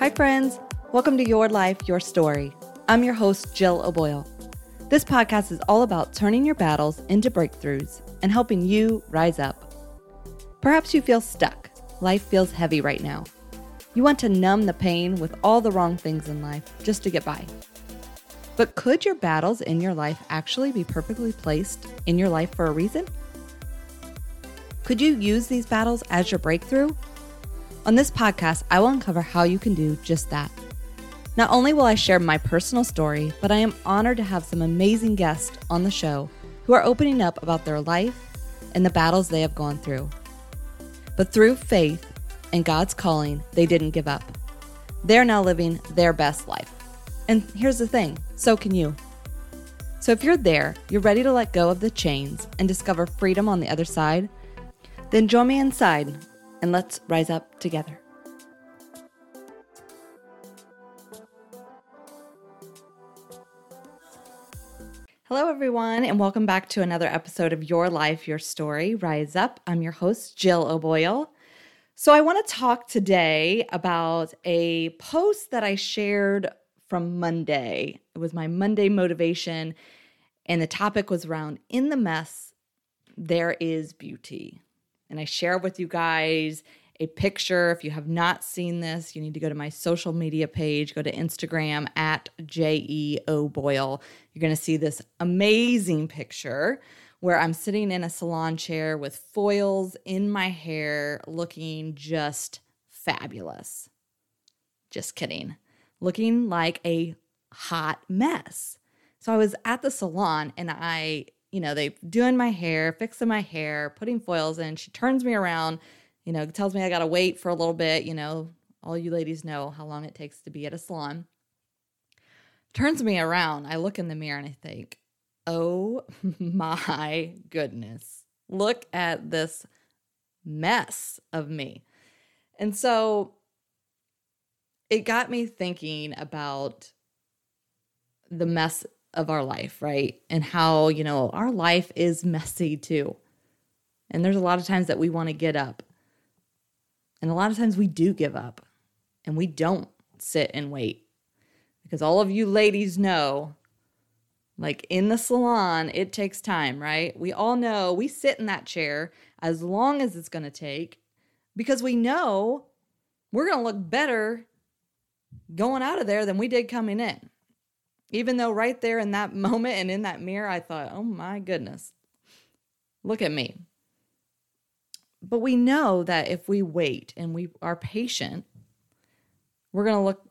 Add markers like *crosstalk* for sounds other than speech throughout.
Hi, friends. Welcome to Your Life, Your Story. I'm your host, Jill O'Boyle. This podcast is all about turning your battles into breakthroughs and helping you rise up. Perhaps you feel stuck. Life feels heavy right now. You want to numb the pain with all the wrong things in life just to get by. But could your battles in your life actually be perfectly placed in your life for a reason? Could you use these battles as your breakthrough? On this podcast, I will uncover how you can do just that. Not only will I share my personal story, but I am honored to have some amazing guests on the show who are opening up about their life and the battles they have gone through. But through faith and God's calling, they didn't give up. They're now living their best life. And here's the thing so can you. So if you're there, you're ready to let go of the chains and discover freedom on the other side, then join me inside and let's rise up together. Hello, everyone, and welcome back to another episode of Your Life, Your Story Rise Up. I'm your host, Jill O'Boyle. So, I want to talk today about a post that I shared from Monday. It was my Monday motivation, and the topic was around In the Mess, There is Beauty. And I share with you guys a picture. If you have not seen this, you need to go to my social media page, go to Instagram at JEO Boyle. You're going to see this amazing picture where I'm sitting in a salon chair with foils in my hair, looking just fabulous. Just kidding. Looking like a hot mess. So I was at the salon and I, you know, they doing my hair, fixing my hair, putting foils in. She turns me around you know, tells me I got to wait for a little bit. You know, all you ladies know how long it takes to be at a salon. Turns me around. I look in the mirror and I think, oh *laughs* my goodness, look at this mess of me. And so it got me thinking about the mess of our life, right? And how, you know, our life is messy too. And there's a lot of times that we want to get up and a lot of times we do give up and we don't sit and wait. Because all of you ladies know, like in the salon, it takes time, right? We all know we sit in that chair as long as it's going to take because we know we're going to look better going out of there than we did coming in. Even though right there in that *laughs* moment and in that mirror, I thought, oh my goodness, look at me. But we know that if we wait and we are patient, we're going to look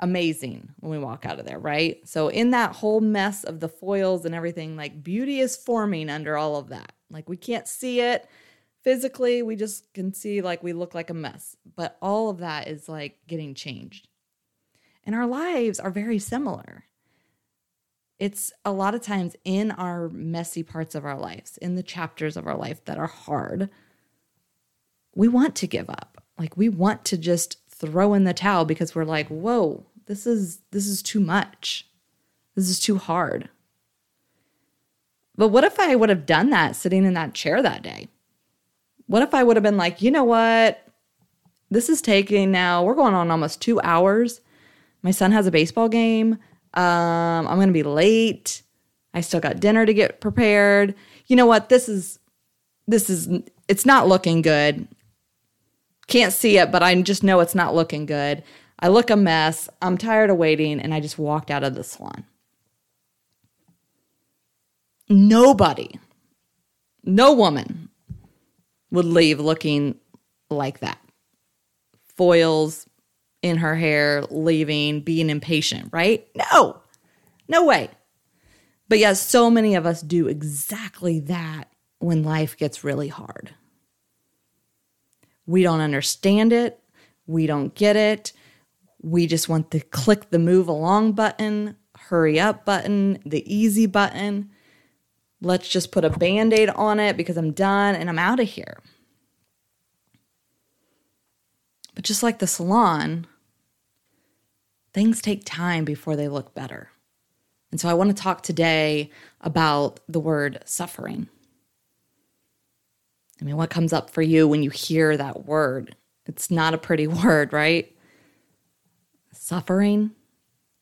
amazing when we walk out of there, right? So, in that whole mess of the foils and everything, like beauty is forming under all of that. Like, we can't see it physically, we just can see like we look like a mess. But all of that is like getting changed. And our lives are very similar. It's a lot of times in our messy parts of our lives, in the chapters of our life that are hard, we want to give up. Like we want to just throw in the towel because we're like, "Whoa, this is this is too much. This is too hard." But what if I would have done that sitting in that chair that day? What if I would have been like, "You know what? This is taking now. We're going on almost 2 hours. My son has a baseball game. Um, I'm going to be late. I still got dinner to get prepared. You know what? This is this is it's not looking good. Can't see it, but I just know it's not looking good. I look a mess. I'm tired of waiting, and I just walked out of the salon. Nobody, no woman would leave looking like that. Foils in her hair, leaving, being impatient, right? No, no way. But yes, so many of us do exactly that when life gets really hard. We don't understand it. We don't get it. We just want to click the move along button, hurry up button, the easy button. Let's just put a band aid on it because I'm done and I'm out of here. But just like the salon, things take time before they look better. And so I want to talk today about the word suffering. I mean, what comes up for you when you hear that word? It's not a pretty *laughs* word, right? suffering.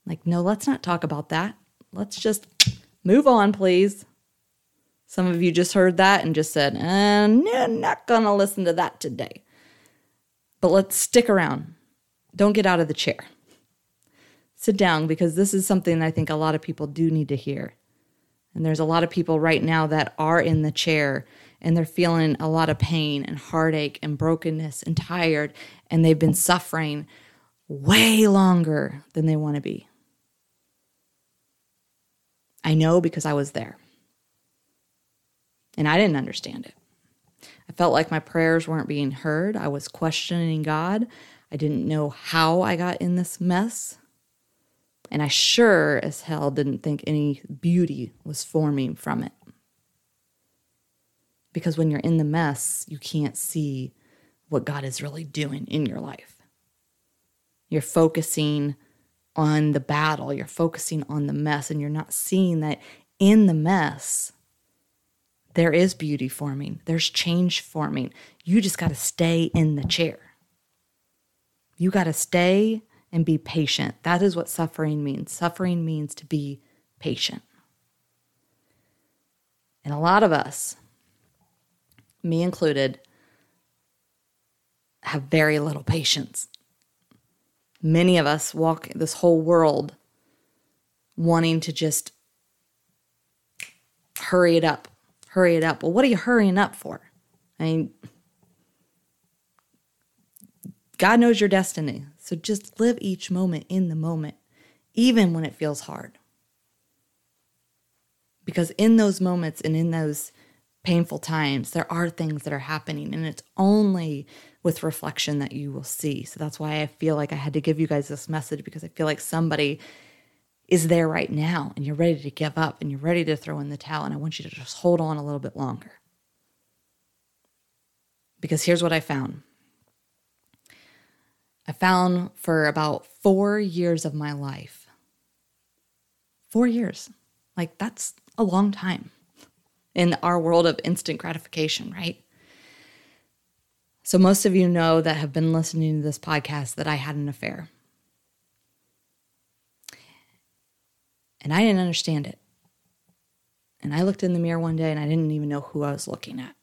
Like, no, let's not talk about that. Let's just move on, please. Some of you just heard that and just said, eh, no, not gonna listen to that today. But let's stick around. Don't get out of the chair. Sit down because this is something I think a lot of people do need to hear. And there's a lot of people right now that are in the chair and they're feeling a lot of pain and heartache and brokenness and tired, and they've been suffering way longer than they want to be. I know because I was there. And I didn't understand it. I felt like my prayers weren't being heard. I was questioning God. I didn't know how I got in this mess. And I sure as hell didn't think any beauty was forming from it. Because when you're in the mess, you can't see what God is really doing in your life. You're focusing on the battle, you're focusing on the mess, and you're not seeing that in the mess, there is beauty forming, there's change forming. You just got to stay in the chair. You got to stay and be patient. That is what suffering means. Suffering means to be patient. And a lot of us, me included, have very little patience. Many of us walk this whole world wanting to just hurry it up, hurry it up. Well, what are you hurrying up for? I mean, God knows your destiny. So just live each moment in the moment, even when it feels hard. Because in those moments and in those painful times, there are things that are happening, and it's only with reflection that you will see. So that's why I feel like I had to give you guys this message because I feel like somebody is there right now and you're ready to give up and you're ready to throw in the towel. And I want you to just hold on a little bit longer. Because here's what I found I found for about four years of my life, four years, like that's a long time in our world of instant gratification, right? So, most of you know that have been listening to this podcast that I had an affair. And I didn't understand it. And I looked in the mirror one day and I didn't even know who I was looking at.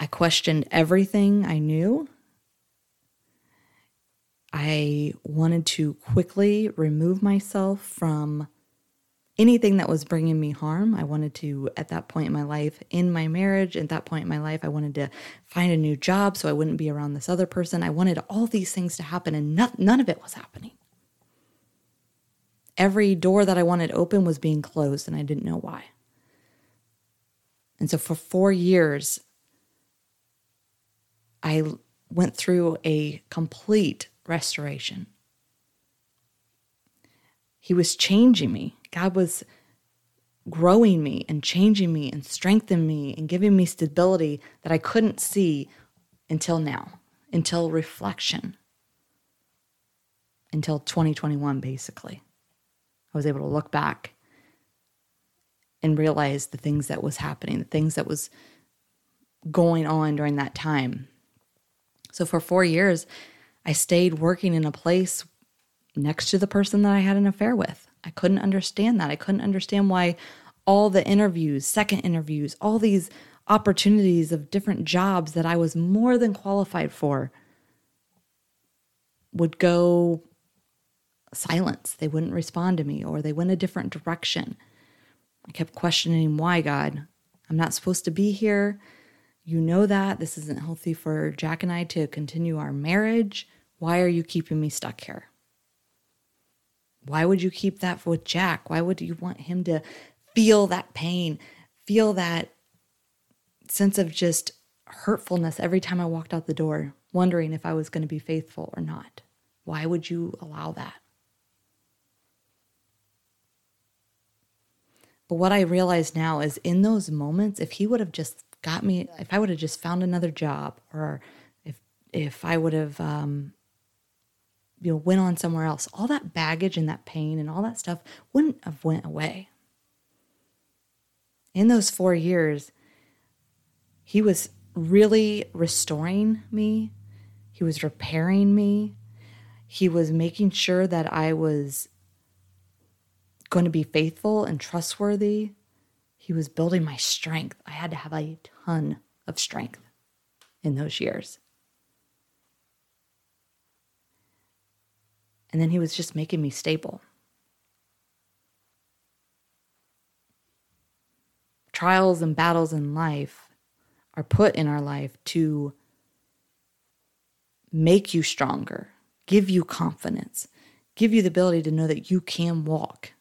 I questioned everything I knew. I wanted to quickly remove myself from anything that was bringing me harm. I wanted to, at that point in my life, in my marriage, at that point in my life, I wanted to find a new job so I wouldn't be around this other person. I wanted all these things to happen, and not, none of it was happening. Every door that I wanted open was being closed, and I didn't know why. And so for four years, I went through a complete restoration. He was changing me. God was growing me and changing me and strengthening me and giving me stability that I couldn't see until now, until reflection, until 2021, basically. I was able to look back and realize the things that was happening, the things that was going on during that time. So for four years, I stayed working in a place next to the person that I had an affair with. I couldn't understand that. I couldn't understand why all the interviews, second interviews, all these opportunities of different jobs that I was more than qualified for would go silence. They wouldn't respond to me or they went a different direction. I kept questioning why, God. I'm not supposed to be here. You know that. This isn't healthy for Jack and I to continue our marriage. Why are you keeping me stuck here? Why would you keep that with Jack? Why would you want him to feel that pain, feel that sense of just hurtfulness every time I walked out the door, wondering if I was going to be faithful or not? Why would you allow that? But what I realize now is in those moments, if he would have just got me, if I would have just found another job, or if if I would have um, you know went on somewhere else all that baggage and that pain and all that stuff wouldn't have went away in those 4 years he was really restoring me He was repairing me. He was making sure that I was going to be faithful and trustworthy. He was building my strength. I had to have a ton of strength in those years. And then he was just making me stable. Trials and battles in life are put in our life to make you stronger, give you confidence, give you the ability to know that you can walk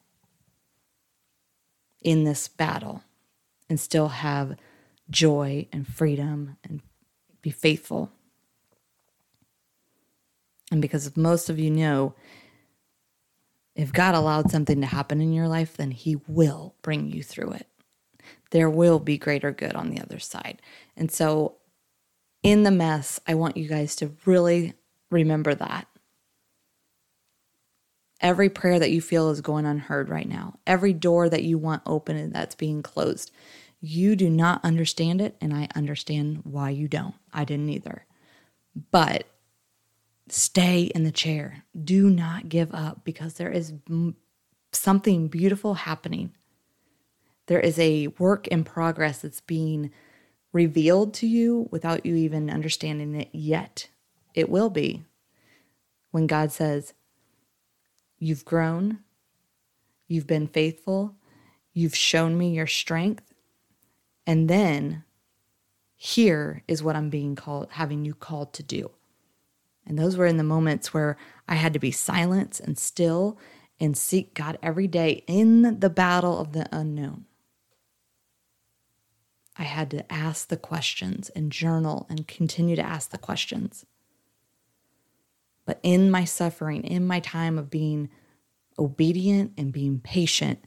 in this battle and still have joy and freedom and be faithful. And because most of you know, if God allowed something to happen in your life, then He will bring you through it. There will be greater good on the other side. And so, in the mess, I want you guys to really remember that. Every prayer that you feel is going unheard right now, every door that you want open and that's being closed, you do not understand it. And I understand why you don't. I didn't either. But stay in the chair. Do not give up because there is something beautiful happening. There is a work in progress that's being revealed to you without you even understanding it yet. It will be when God says, You've grown, you've been faithful, you've shown me your strength, and then here is what I'm being called, having you called to do. And those were in the moments where I had to be silent and still and seek God every day in the battle of the unknown. I had to ask the questions and journal and continue to ask the questions. But in my suffering, in my time of being obedient and being patient,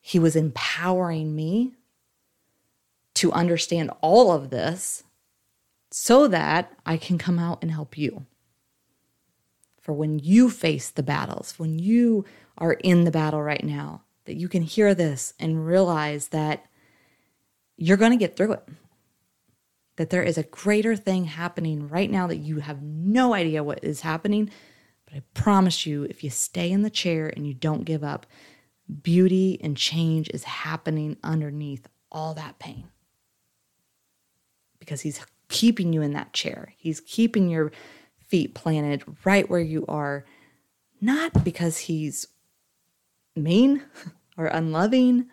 He was empowering me to understand all of this so that I can come out and help you. For when you face the battles, when you are in the battle right now, that you can hear this and realize that you're going to get through it that there is a greater thing happening right now that you have no idea what is happening. But I promise you, if you stay in the chair and you don't give up, beauty and change is happening underneath all that pain. Because he's keeping you in that chair, he's keeping your feet planted right where you are, not because he's mean *laughs* or unloving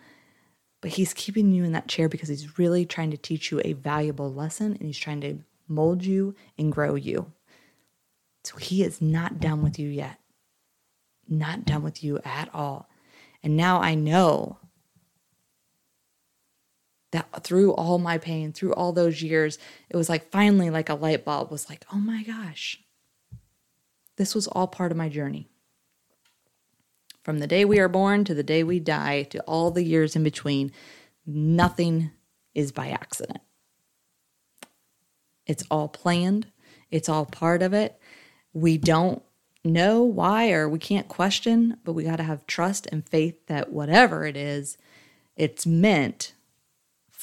but he's keeping you in that chair because he's really trying to teach you a valuable lesson and he's trying to mold you and grow you. So he is not done with you yet. Not done with you at all. And now I know that through all my pain, through all those years, it was like finally like a light bulb was like, oh my gosh, this was all part of my journey. From the day we are born to the day we die to all the years in between, nothing is by accident. It's all planned, it's all part of it. We don't know why or we can't question, but we got to have trust and faith that whatever it is, it's meant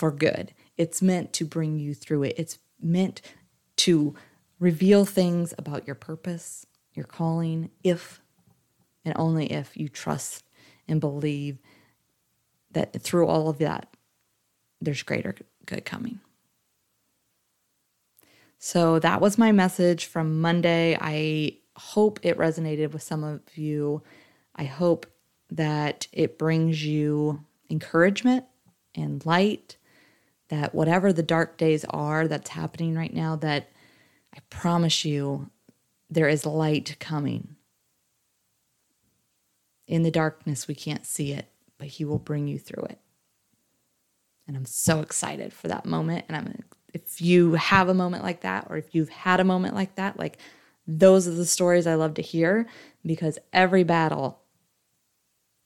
for good. It's meant to bring you through it. It's meant to reveal things about your purpose, your calling, if and only if you trust and believe that through all of that, there's greater good coming. So that was my message from Monday. I hope it resonated with some of you. I hope that it brings you encouragement and light that whatever the dark days are that's happening right now that I promise you there is light coming in the darkness, we can't see it, but He will bring you through it. And I'm so excited for that moment. And I'm if you have a moment like that, or if you've had a moment like that, like those are the stories I love to hear because every battle,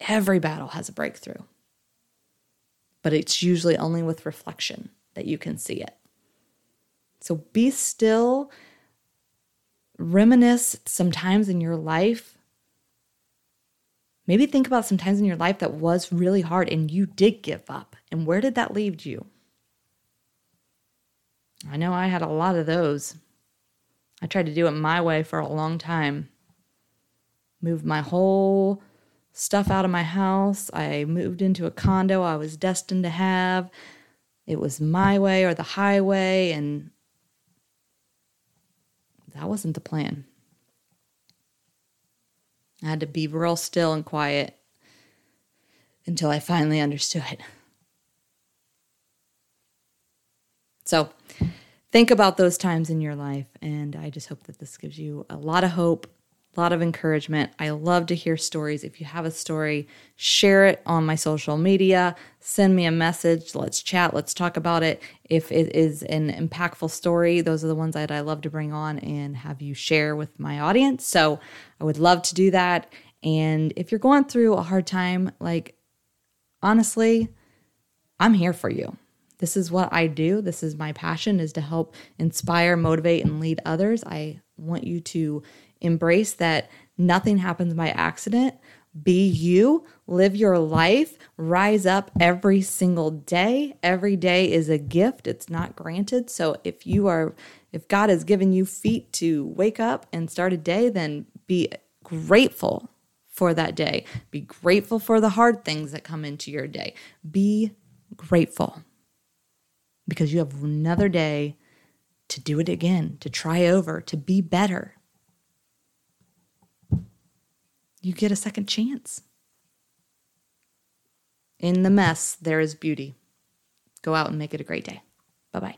every battle has a breakthrough. But it's usually only with reflection that you can see it. So be still, reminisce sometimes in your life Maybe think about some times in your life that was really hard and you did give up. And where did that leave you? I know I had a lot of those. I tried to do it my way for a long time. Moved my whole stuff out of my house. I moved into a condo I was destined to have. It was my way or the highway, and that wasn't the plan. I had to be real still and quiet until I finally understood. So, think about those times in your life, and I just hope that this gives you a lot of hope a lot of encouragement. I love to hear stories. If you have a story, share it on my social media, send me a message, let's chat, let's talk about it. If it is an impactful story, those are the ones that I love to bring on and have you share with my audience. So I would love to do that. And if you're going through a hard time, like honestly, I'm here for you. This is what I do. This is my passion is to help inspire, motivate and lead others. I want you to embrace that nothing happens by accident. Be you, live your life, rise up every single day. Every day is a gift, it's not granted. So if you are, if God has given you feet to wake up and start a day, then be grateful for that day. Be grateful for the hard things that come into your day. Be grateful because you have another day to do it again, to try over, to be better you get a second chance. In the mess, there is beauty. Go out and make it a great day. Bye bye.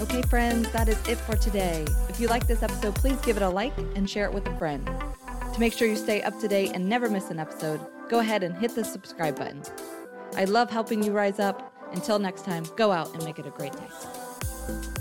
Okay, friends, that is it for today. If you like this episode, please give it a like and share it with a friend. To make sure you stay up to date and never miss an episode, go ahead and hit the subscribe button. I love helping you rise up. Until next time, go out and make it a great day.